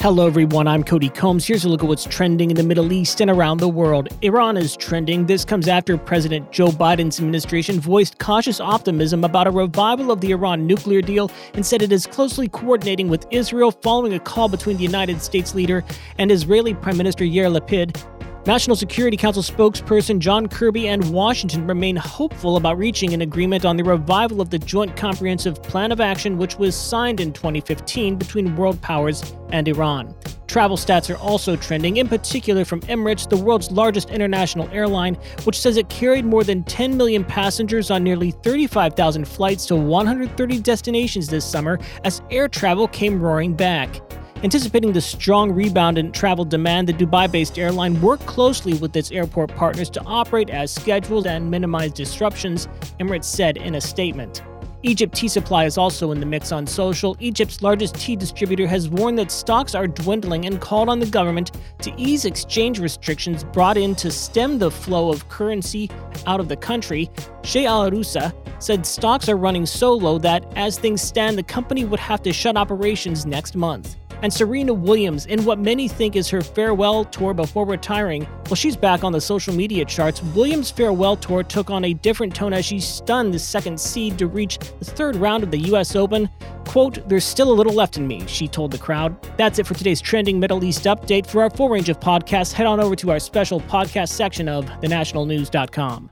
Hello, everyone. I'm Cody Combs. Here's a look at what's trending in the Middle East and around the world. Iran is trending. This comes after President Joe Biden's administration voiced cautious optimism about a revival of the Iran nuclear deal and said it is closely coordinating with Israel following a call between the United States leader and Israeli Prime Minister Yair Lapid National Security Council spokesperson John Kirby and Washington remain hopeful about reaching an agreement on the revival of the Joint Comprehensive Plan of Action, which was signed in 2015 between world powers and Iran. Travel stats are also trending, in particular from Emirates, the world's largest international airline, which says it carried more than 10 million passengers on nearly 35,000 flights to 130 destinations this summer as air travel came roaring back. Anticipating the strong rebound in travel demand, the Dubai based airline worked closely with its airport partners to operate as scheduled and minimize disruptions, Emirates said in a statement. Egypt Tea Supply is also in the mix on social. Egypt's largest tea distributor has warned that stocks are dwindling and called on the government to ease exchange restrictions brought in to stem the flow of currency out of the country. Sheikh Al Arusa said stocks are running so low that, as things stand, the company would have to shut operations next month and Serena Williams in what many think is her farewell tour before retiring. Well, she's back on the social media charts. Williams' farewell tour took on a different tone as she stunned the second seed to reach the third round of the US Open. Quote, There's still a little left in me, she told the crowd. That's it for today's trending Middle East update. For our full range of podcasts, head on over to our special podcast section of thenationalnews.com.